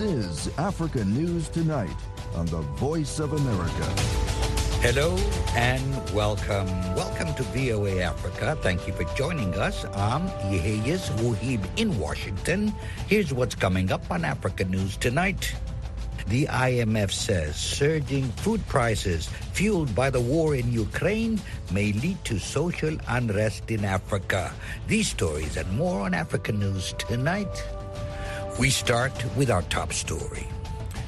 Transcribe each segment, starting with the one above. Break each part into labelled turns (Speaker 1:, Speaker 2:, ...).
Speaker 1: This is Africa News Tonight on the Voice of America.
Speaker 2: Hello and welcome. Welcome to VOA Africa. Thank you for joining us. I'm Yeheyes Wuhib in Washington. Here's what's coming up on Africa News Tonight. The IMF says surging food prices fueled by the war in Ukraine may lead to social unrest in Africa. These stories and more on Africa News tonight. We start with our top story.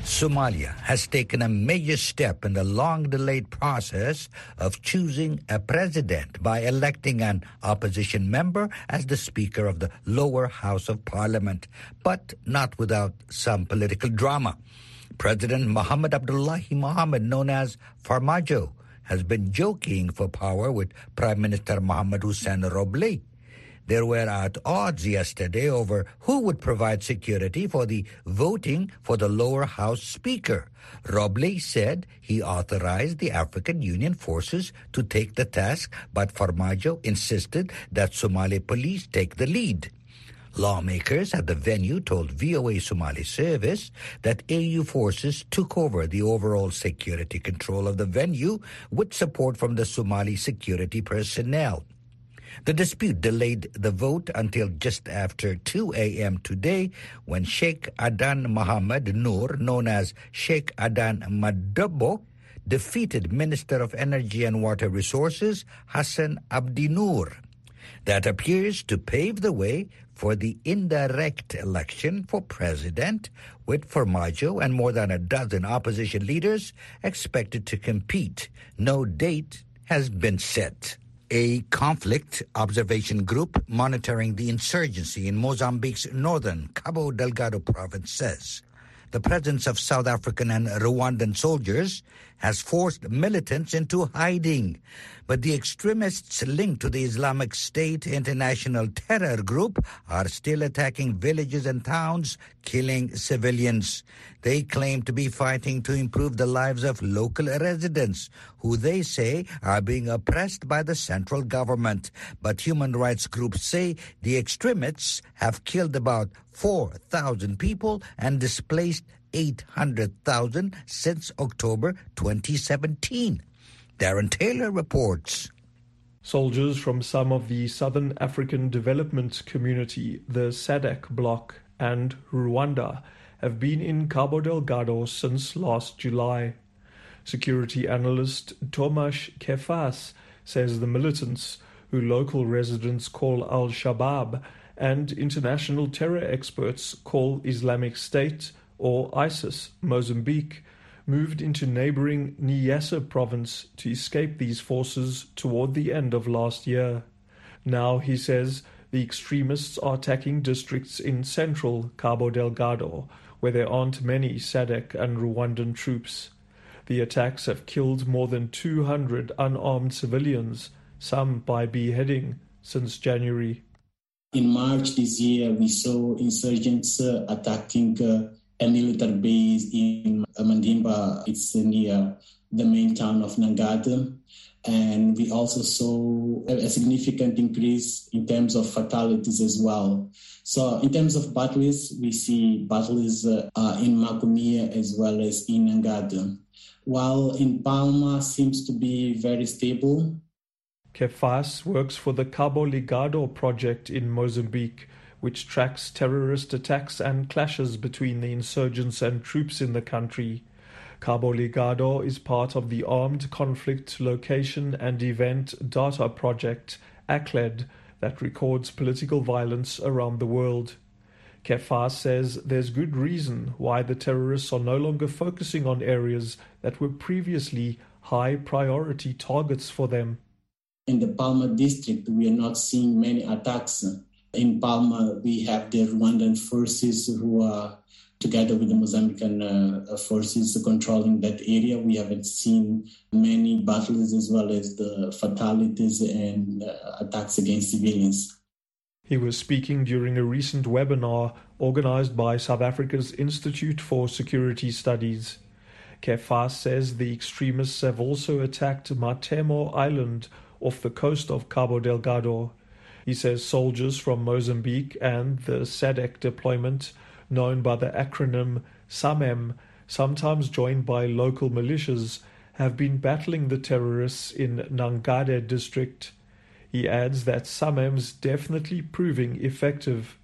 Speaker 2: Somalia has taken a major step in the long delayed process of choosing a president by electing an opposition member as the Speaker of the lower house of parliament, but not without some political drama. President Mohamed Abdullahi Mohamed, known as Farmajo, has been joking for power with Prime Minister Mohamed Hussein Roble. They were at odds yesterday over who would provide security for the voting for the lower house speaker. Roble said he authorized the African Union forces to take the task, but Farmajo insisted that Somali police take the lead. Lawmakers at the venue told VOA Somali Service that AU forces took over the overall security control of the venue with support from the Somali security personnel. The dispute delayed the vote until just after 2 a.m. today when Sheikh Adan Mohammed Noor, known as Sheikh Adan Madobe, defeated Minister of Energy and Water Resources Hassan Abdi Noor. That appears to pave the way for the indirect election for president, with Farmajo and more than a dozen opposition leaders expected to compete. No date has been set. A conflict observation group monitoring the insurgency in Mozambique's northern Cabo Delgado province says. The presence of South African and Rwandan soldiers has forced militants into hiding. But the extremists linked to the Islamic State international terror group are still attacking villages and towns, killing civilians. They claim to be fighting to improve the lives of local residents, who they say are being oppressed by the central government. But human rights groups say the extremists have killed about 4,000 people and displaced 800,000 since October 2017. Darren Taylor reports.
Speaker 3: Soldiers from some of the Southern African Development Community, the SADC bloc, and Rwanda have been in Cabo Delgado since last July. Security analyst Tomás Queface says the militants, who local residents call Al Shabaab and international terror experts call Islamic State or ISIS Mozambique, moved into neighboring Niassa province to escape these forces toward the end of last year. Now, he says, the extremists are attacking districts in central Cabo Delgado, where there aren't many SADC and Rwandan troops. The attacks have killed more than 200 unarmed civilians, some by beheading, since January.
Speaker 4: In March this year, we saw insurgents uh, attacking uh, a military base in Mandimba. It's near the main town of Nangade. And we also saw a significant increase in terms of fatalities as well. So, in terms of battles, we see battles uh, in Macomia as well as in Nangade. While in Palma seems to be very stable.
Speaker 3: Queface works for the Cabo Ligado project in Mozambique, which tracks terrorist attacks and clashes between the insurgents and troops in the country. Cabo Ligado is part of the Armed Conflict Location and Event Data Project, ACLED, that records political violence around the world. Queface says there's good reason why the terrorists are no longer focusing on areas that were previously high priority targets for them.
Speaker 4: In the Palma district, we are not seeing many attacks in Palma, we have the Rwandan forces who are together with the Mozambican uh, forces controlling that area. We haven't seen many battles as well as the fatalities and uh, attacks against civilians.
Speaker 3: He was speaking during a recent webinar organized by South Africa's Institute for Security Studies. Queface says the extremists have also attacked Matemo Island off the coast of Cabo Delgado. He says soldiers from Mozambique and the SADC deployment, known by the acronym SAMIM, sometimes joined by local militias, have been battling the terrorists in Nangade district. He adds that SAMIM's definitely proving effective.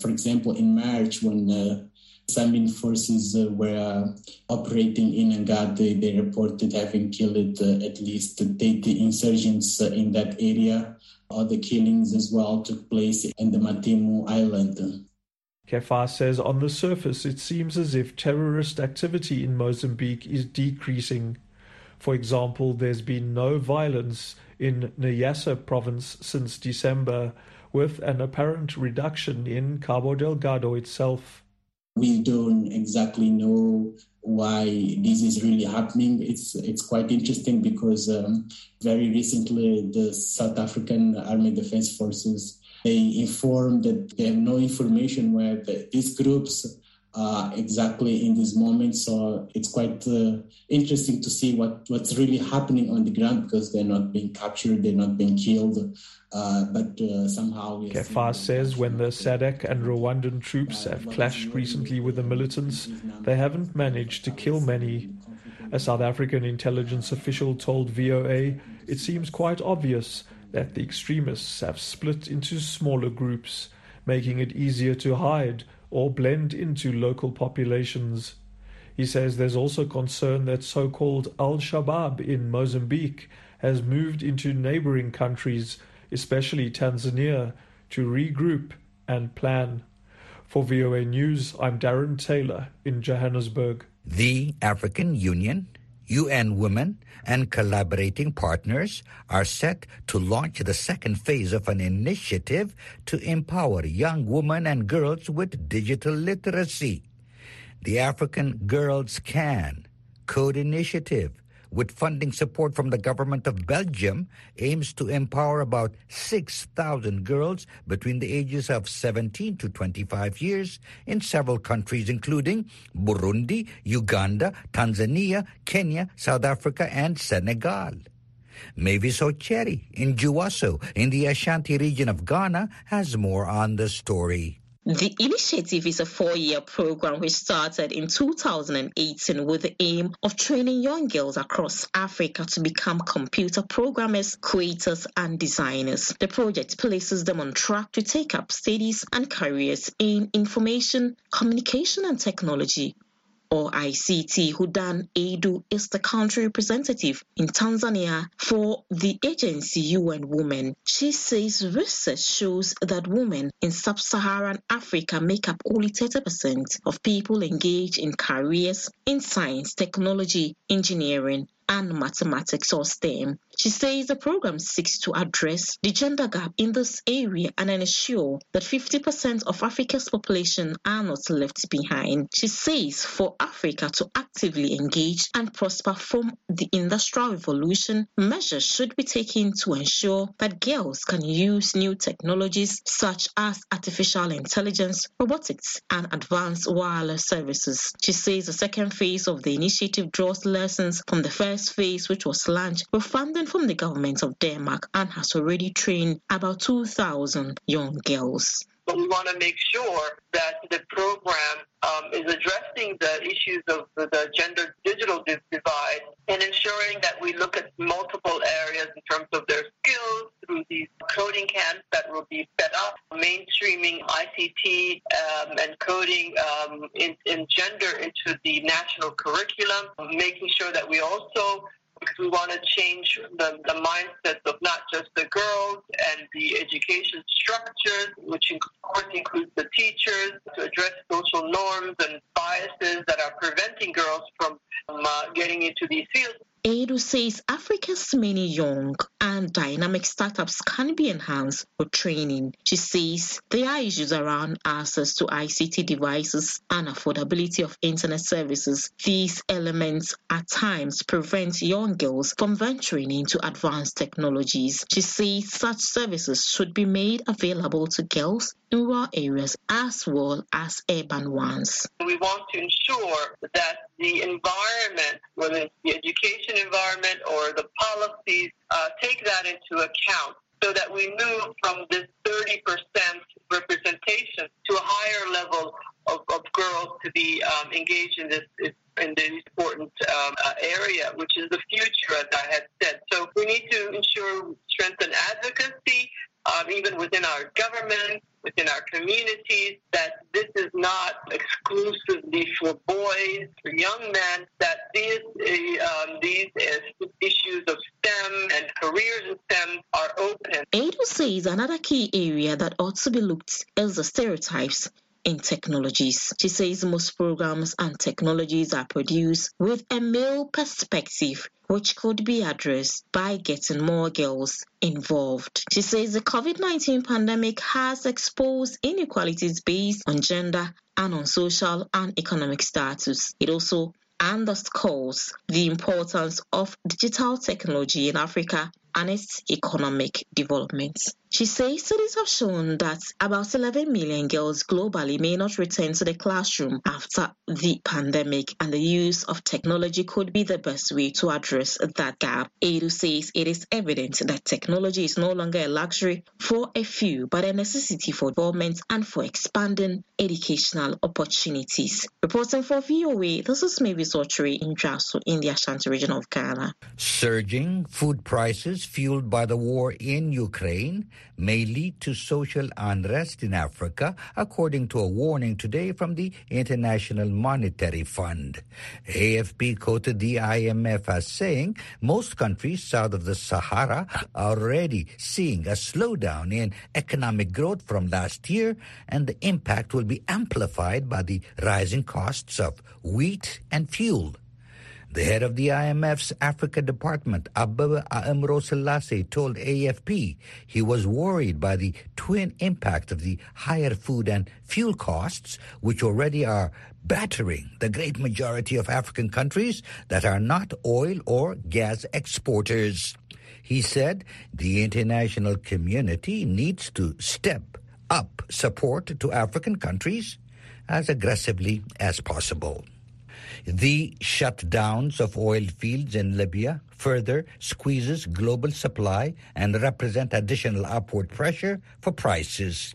Speaker 4: For example, in March, when uh, SAMIM forces uh, were operating in Nangade, they reported having killed uh, at least 30 insurgents uh, in that area. Other killings as well took place in the Matemo Island.
Speaker 3: Queface says on the surface it seems as if terrorist activity in Mozambique is decreasing. For example, there's been no violence in Niassa province since December, with an apparent reduction in Cabo Delgado itself.
Speaker 4: We don't exactly know why this is really happening. It's it's quite interesting because um, very recently the South African Army Defence Forces they informed that they have no information where the, these groups are exactly in this moment. So it's quite uh, interesting to see what, what's really happening on the ground because they're not being captured, they're not being killed. Uh, but uh, somehow.
Speaker 3: Queface says when the SADC and Rwandan troops have clashed recently with the militants, they haven't managed to kill many. A South African intelligence official told VOA it seems quite obvious that the extremists have split into smaller groups, making it easier to hide or blend into local populations. He says there's also concern that so called Al Shabaab in Mozambique has moved into neighboring countries, especially Tanzania, to regroup and plan. For VOA News, I'm Darren Taylor in Johannesburg.
Speaker 2: The African Union UN Women and collaborating partners are set to launch the second phase of an initiative to empower young women and girls with digital literacy. The African Girls Can Code Initiative with funding support from the government of Belgium, aims to empower about 6,000 girls between the ages of 17 to 25 years in several countries, including Burundi, Uganda, Tanzania, Kenya, South Africa, and Senegal. Mavis Ocheri in Juaso in the Ashanti region of Ghana has more on the story.
Speaker 5: The initiative is a four-year program which started in 2018 with the aim of training young girls across Africa to become computer programmers, creators, and designers. The project places them on track to take up studies and careers in information, communication, and technology or ICT, Hodan Addou is the country representative in Tanzania for the agency UN Women. She says research shows that women in sub-Saharan Africa make up only 30% of people engaged in careers in science, technology, engineering, and mathematics or STEM. She says the program seeks to address the gender gap in this area and ensure that 50% of Africa's population are not left behind. She says for Africa to actively engage and prosper from the Industrial Revolution, measures should be taken to ensure that girls can use new technologies such as artificial intelligence, robotics, and advanced wireless services. She says the second phase of the initiative draws lessons from the first phase, which was launched with funding from the government of Denmark and has already trained about 2,000 young girls.
Speaker 6: But we want to make sure that the program um, is addressing the issues of the gender digital divide and ensuring that we look at multiple areas in terms of their skills through these coding camps that will be set up, mainstreaming ICT um, and coding um, in, in gender into the national curriculum, making sure that we also we want to change the, the mindsets of not just the girls and the education structures, which of course includes the teachers, to address social norms and biases that are preventing girls from um, uh, getting into these fields.
Speaker 5: Addou says Africa's many young and dynamic startups can be enhanced with training. She says there are issues around access to ICT devices and affordability of internet services. These elements at times prevent young girls from venturing into advanced technologies. She says such services should be made available to girls rural areas as well as urban ones.
Speaker 6: We want to ensure that the environment, whether it's the education environment or the policies, uh, take that into account so that we move from this 30% representation to a higher level of, of girls to be um, engaged in this in this important um, uh, area, which is the future, as I had said. So we need to ensure strengthen advocacy, um, even within our government, within our communities, that this is not exclusively for boys, for young men, that these, uh, um, these uh, issues of STEM and careers in STEM are open.
Speaker 5: Addou says another key area that ought to be looked is the stereotypes in technologies. She says most programs and technologies are produced with a male perspective which could be addressed by getting more girls involved. She says the COVID 19 pandemic has exposed inequalities based on gender and on social and economic status. It also underscores the importance of digital technology in Africa and its economic development. She says studies have shown that about 11 million girls globally may not return to the classroom after the pandemic, and the use of technology could be the best way to address that gap. Addou says it is evident that technology is no longer a luxury for a few, but a necessity for development and for expanding educational opportunities. Reporting for VOA, this is Mavis Ochre in Juaso in the Ashanti region of Ghana.
Speaker 2: Surging food prices fueled by the war in Ukraine may lead to social unrest in Africa, according to a warning today from the International Monetary Fund. AFP quoted the IMF as saying most countries south of the Sahara are already seeing a slowdown in economic growth from last year, and the impact will be amplified by the rising costs of wheat and fuel. The head of the IMF's Africa Department, Abebe Aemro Selassie, told AFP he was worried by the twin impact of the higher food and fuel costs, which already are battering the great majority of African countries that are not oil or gas exporters. He said the international community needs to step up support to African countries as aggressively as possible. The shutdowns of oil fields in Libya further squeezes global supply and represent additional upward pressure for prices.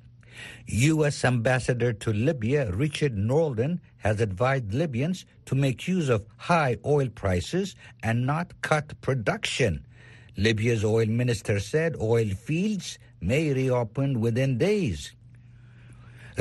Speaker 2: U.S. Ambassador to Libya Richard Norland has advised Libyans to make use of high oil prices and not cut production. Libya's oil minister said oil fields may reopen within days.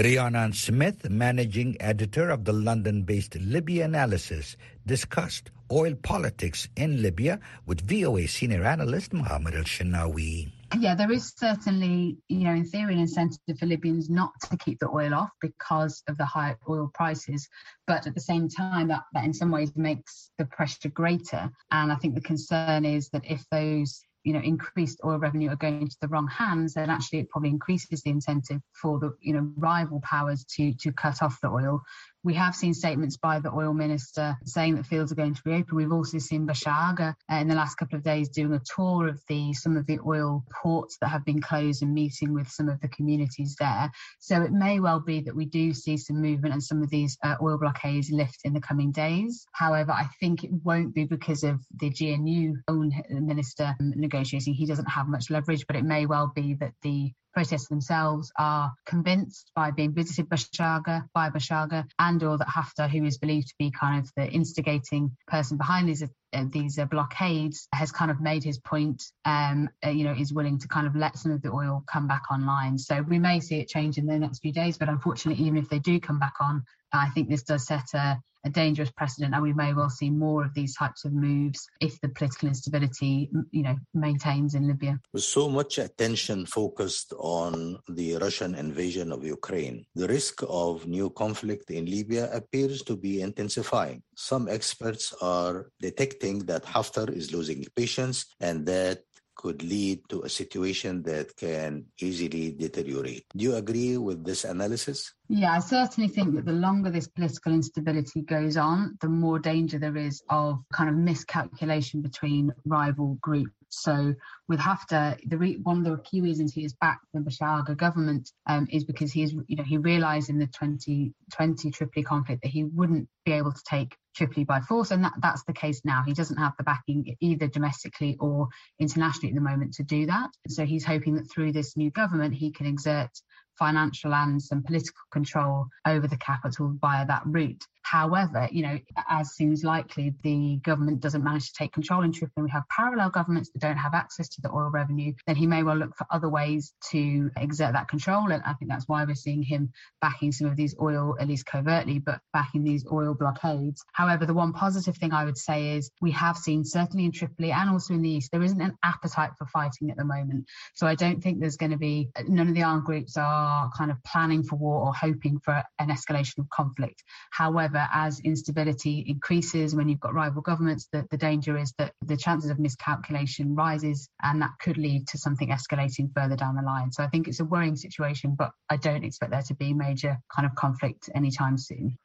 Speaker 2: Rhiannon Smith, managing editor of the London based Libya Analysis, discussed oil politics in Libya with VOA senior analyst Mohammed El Shinawi.
Speaker 7: Yeah, there is certainly, you know, in theory, an incentive for Libyans not to keep the oil off because of the high oil prices. But at the same time, that, that in some ways makes the pressure greater. And I think the concern is that if those you know increased oil revenue are going into the wrong hands, then actually it probably increases the incentive for the you know rival powers to to cut off the oil. We have seen statements by the oil minister saying that fields are going to reopen. We've also seen Bashagha uh, in the last couple of days doing a tour of the some of the oil ports that have been closed and meeting with some of the communities there. So it may well be that we do see some movement and some of these uh, oil blockades lift in the coming days. However, I think it won't be because of the GNU own minister negotiating. He doesn't have much leverage, but it may well be that the protesters themselves are convinced by being visited Bashagha, by Bashagha, and or that Haftar, who is believed to be kind of the instigating person behind these uh, these uh, blockades, has kind of made his point. Um, uh, you know, is willing to kind of let some of the oil come back online. So we may see it change in the next few days, but unfortunately, even if they do come back on, I think this does set a a dangerous precedent, and we may well see more of these types of moves if the political instability, you know, maintains in Libya.
Speaker 8: With so much attention focused on the Russian invasion of Ukraine, the risk of new conflict in Libya appears to be intensifying. Some experts are detecting that Haftar is losing patience and that could lead to a situation that can easily deteriorate. Do you agree with this analysis?
Speaker 7: Yeah, I certainly think that the longer this political instability goes on, the more danger there is of kind of miscalculation between rival groups. So with Haftar, the re- one of the key reasons he is backed the Bashagha government um, is because he is, you know, he realised in the 2020 Tripoli conflict that he wouldn't be able to take Tripoli by force. And that, that's the case now. He doesn't have the backing either domestically or internationally at the moment to do that. So he's hoping that through this new government, he can exert financial and some political control over the capital via that route. However, you know, as seems likely, the government doesn't manage to take control in Tripoli. We have parallel governments that don't have access to the oil revenue. Then he may well look for other ways to exert that control. And I think that's why we're seeing him backing some of these oil, at least covertly, but backing these oil blockades. However, the one positive thing I would say is we have seen, certainly in Tripoli and also in the East, there isn't an appetite for fighting at the moment. So I don't think there's going to be, none of the armed groups are kind of planning for war or hoping for an escalation of conflict. However, as instability increases, when you've got rival governments, the, the danger is that the chances of miscalculation rises and that could lead to something escalating further down the line. So I think it's a worrying situation, but I don't expect there to be major kind of conflict anytime soon.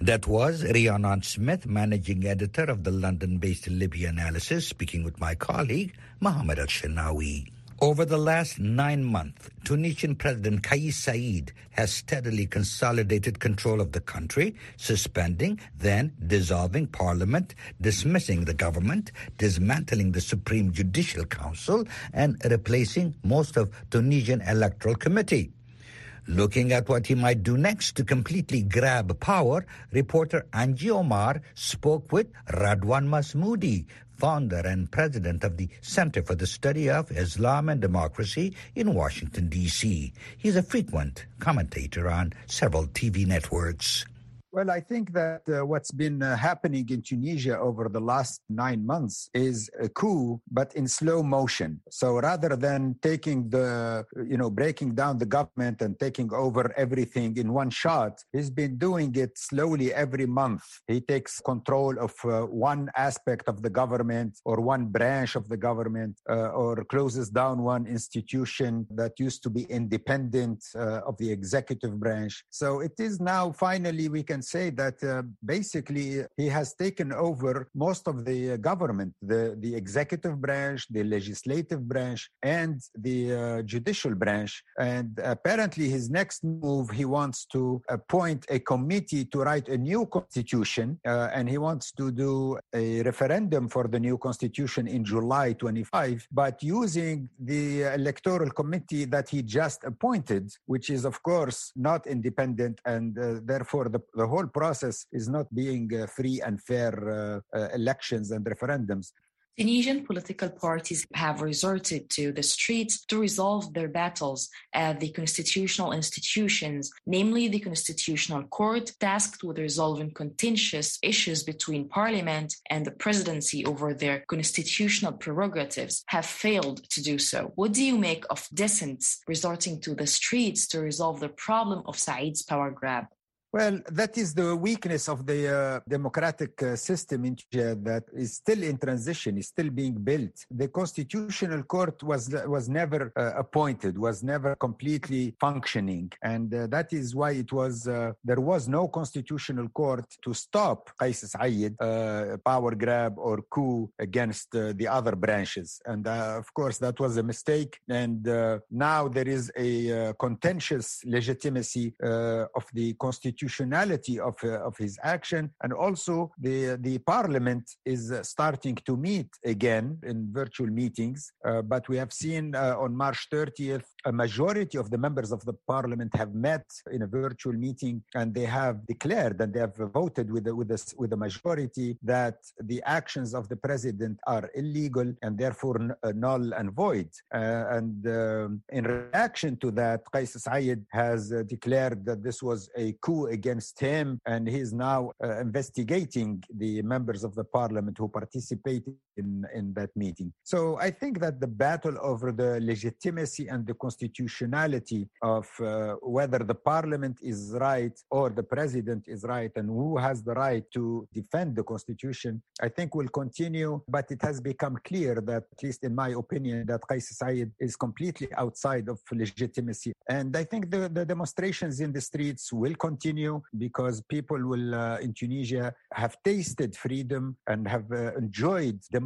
Speaker 2: That was Rhiannon Smith, managing editor of the London based Libya analysis, speaking with my colleague, Mohammed Al Shinawi. Over the last nine months, Tunisian President Kais Saied has steadily consolidated control of the country, suspending, then dissolving parliament, dismissing the government, dismantling the Supreme Judicial Council, and replacing most of Tunisian Electoral Committee. Looking at what he might do next to completely grab power, reporter Angie Omar spoke with Radwan Masmoudi, founder and president of the Center for the Study of Islam and Democracy in Washington, D.C. He's a frequent commentator on several TV networks.
Speaker 9: Well, I think that uh, what's been uh, happening in Tunisia over the last nine months is a coup, but in slow motion. So rather than taking the, you know, breaking down the government and taking over everything in one shot, he's been doing it slowly every month. He takes control of uh, one aspect of the government or one branch of the government uh, or closes down one institution that used to be independent uh, of the executive branch. So it is now finally we can say that uh, basically he has taken over most of the government, the, the executive branch, the legislative branch, and the uh, judicial branch. And apparently, his next move, he wants to appoint a committee to write a new constitution, uh, and he wants to do a referendum for the new constitution in July 25, but using the electoral committee that he just appointed, which is, of course, not independent, and uh, therefore the, the whole process is not being uh, free and fair uh, uh, elections and referendums.
Speaker 10: Tunisian political parties have resorted to the streets to resolve their battles at the constitutional institutions, namely the Constitutional Court, tasked with resolving contentious issues between parliament and the presidency over their constitutional prerogatives, have failed to do so. What do you make of dissents resorting to the streets to resolve the problem of Saied's power grab?
Speaker 9: Well, that is the weakness of the uh, democratic uh, system in Tunisia that is still in transition, is still being built. The constitutional court was was never uh, appointed, was never completely functioning, and uh, that is why it was uh, there was no constitutional court to stop Kais Saied uh, power grab or coup against the other branches. And of course, that was a mistake. And now there is a contentious legitimacy of the constitution constitutionality of, uh, of his action. And also, the, the parliament is uh, starting to meet again in virtual meetings. Uh, but we have seen uh, on March 30th, a majority of the members of the parliament have met in a virtual meeting and they have declared and they have voted with the, with, the, with the majority that the actions of the president are illegal and therefore uh, null and void. Uh, and um, in reaction to that, Kais Saied has declared that this was a coup against him, and he's now uh, investigating the members of the parliament who participated in, in that meeting. So I think that the battle over the legitimacy and the constitutionality of uh, whether the parliament is right or the president is right and who has the right to defend the constitution, I think will continue. But it has become clear that, at least in my opinion, that Saied is completely outside of legitimacy. And I think the, the demonstrations in the streets will continue because people will uh, in Tunisia have tasted freedom and have uh, enjoyed democracy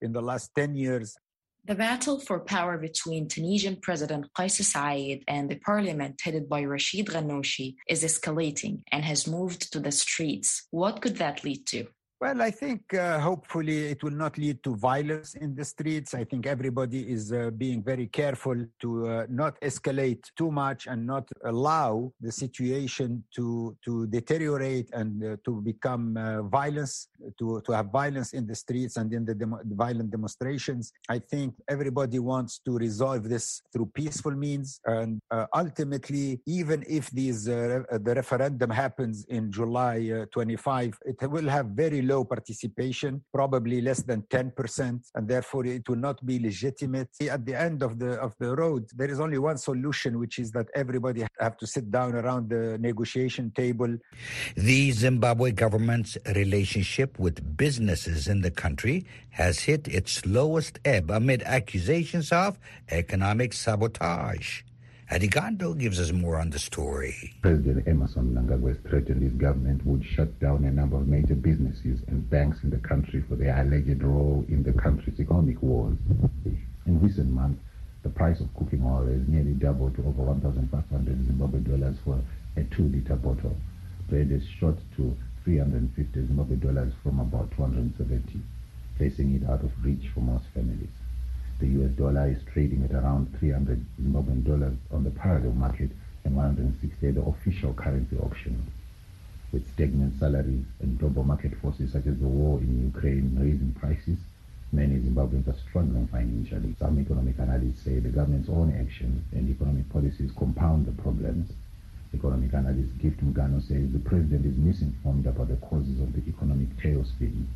Speaker 9: in the last 10 years
Speaker 10: The battle for power between Tunisian President Kais Saied and the parliament headed by Rashid Ghannouchi is escalating and has moved to the streets. What could that lead to?
Speaker 9: Well, I think uh, hopefully it will not lead to violence in the streets. I think everybody is uh, being very careful to uh, not escalate too much and not allow the situation to to deteriorate and uh, to become uh, violence, to, to have violence in the streets and in the, demo- violent demonstrations. I think everybody wants to resolve this through peaceful means. And uh, ultimately, even if these, the referendum happens in July 25, it will have very low participation, probably less than 10%, and therefore it will not be legitimate. At the end of the of the road, there is only one solution, which is that everybody have to sit down around the negotiation table.
Speaker 2: The Zimbabwe government's relationship with businesses in the country has hit its lowest ebb amid accusations of economic sabotage. Adigando gives us more on the story.
Speaker 11: President Emmerson Mnangagwa threatened his government would shut down a number of major businesses and banks in the country for their alleged role in the country's economic wars. In recent months, the price of cooking oil has nearly doubled to over 1,500 Zimbabwe dollars for a two-liter bottle. Bread is shot to 350 Zimbabwe dollars from about 270, placing it out of reach for most families. The US dollar is trading at around 300 Zimbabwean dollars on the parallel market and 160 at the official currency auction. With stagnant salaries and global market forces such as the war in Ukraine raising prices, many Zimbabweans are struggling financially. Some economic analysts say the government's own actions and economic policies compound the problems. Economic analyst Gift Mugano says the president is misinformed about the causes of the economic tailspin.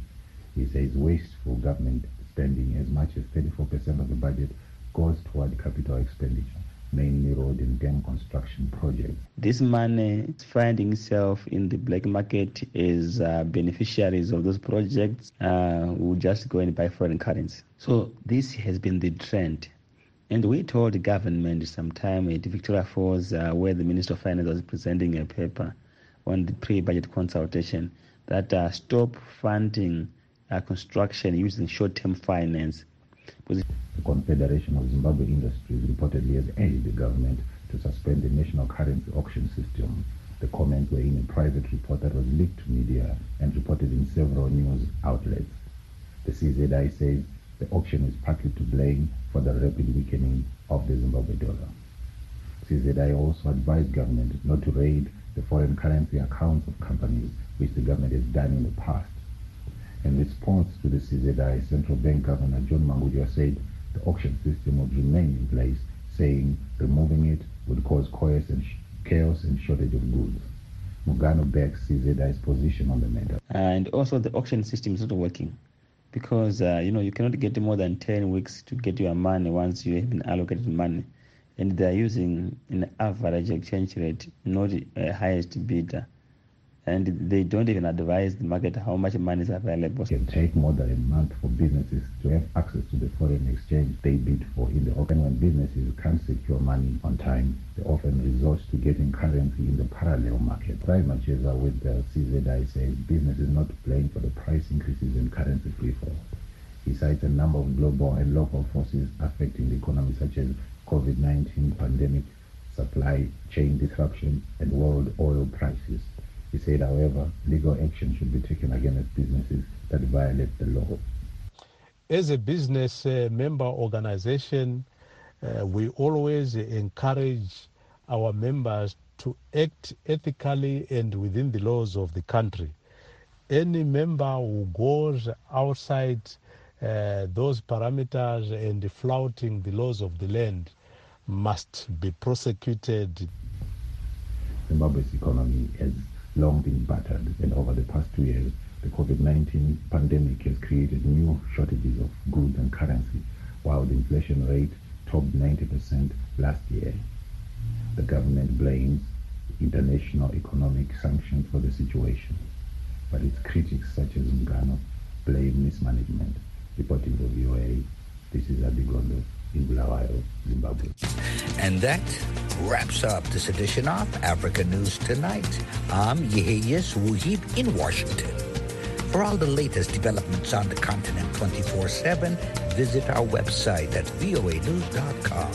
Speaker 11: He says wasteful government spending as much as 34% of the budget goes toward capital expenditure, mainly road and dam construction projects.
Speaker 12: This money is finding itself in the black market as uh, beneficiaries of those projects uh, who just go and buy foreign currency. So this has been the trend. And we told the government sometime at Victoria Falls, uh, where the Minister of Finance was presenting a paper on the pre-budget consultation, that uh, stop funding uh, construction using short-term finance.
Speaker 11: The Confederation of Zimbabwe Industries reportedly has urged the government to suspend the national currency auction system. The comments were in a private report that was leaked to media and reported in several news outlets. The CZI says the auction is partly to blame for the rapid weakening of the Zimbabwe dollar. CZI also advised government not to raid the foreign currency accounts of companies, which the government has done in the past. In response to the CZI, Central Bank Governor John Mangudya said the auction system would remain in place, saying removing it would cause chaos and, chaos and shortage of goods. Mugano backs CZI's position on the matter.
Speaker 12: And also the auction system is not working because, uh, you know, you cannot get more than 10 weeks to get your money once you have been allocated money. And they're using an average exchange rate, not a highest bidder and they don't even advise the market how much money is available.
Speaker 11: It can take more than a month for businesses to have access to the foreign exchange they bid for in the open. When businesses can't secure money on time, they often resort to getting currency in the parallel market. Clive Macheza with uh, the CZI says business is not playing for the price increases in currency free fall. He cites a number of global and local forces affecting the economy such as COVID-19 pandemic, supply chain disruption, and world oil prices. He said, however, legal action should be taken against businesses that violate the law.
Speaker 13: As a business uh, member organization, uh, we always encourage our members to act ethically and within the laws of the country. Any member who goes outside uh, those parameters and flouting the laws of the land must be prosecuted.
Speaker 11: Zimbabwe's economy has long been battered, and over the past two years, the COVID-19 pandemic has created new shortages of goods and currency, while the inflation rate topped 90% last year. The government blames international economic sanctions for the situation, but its critics such as Mugano blame mismanagement. Reporting for VOA, this is Abigondo in Bulawayo, Zimbabwe.
Speaker 2: And that wraps up this edition of Africa News Tonight. I'm Yeheyes Wuhib in Washington. For all the latest developments on the continent 24-7, visit our website at voanews.com.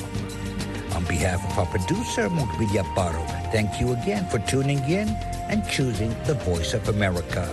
Speaker 2: On behalf of our producer, Mugvilla Baro, thank you again for tuning in and choosing the Voice of America.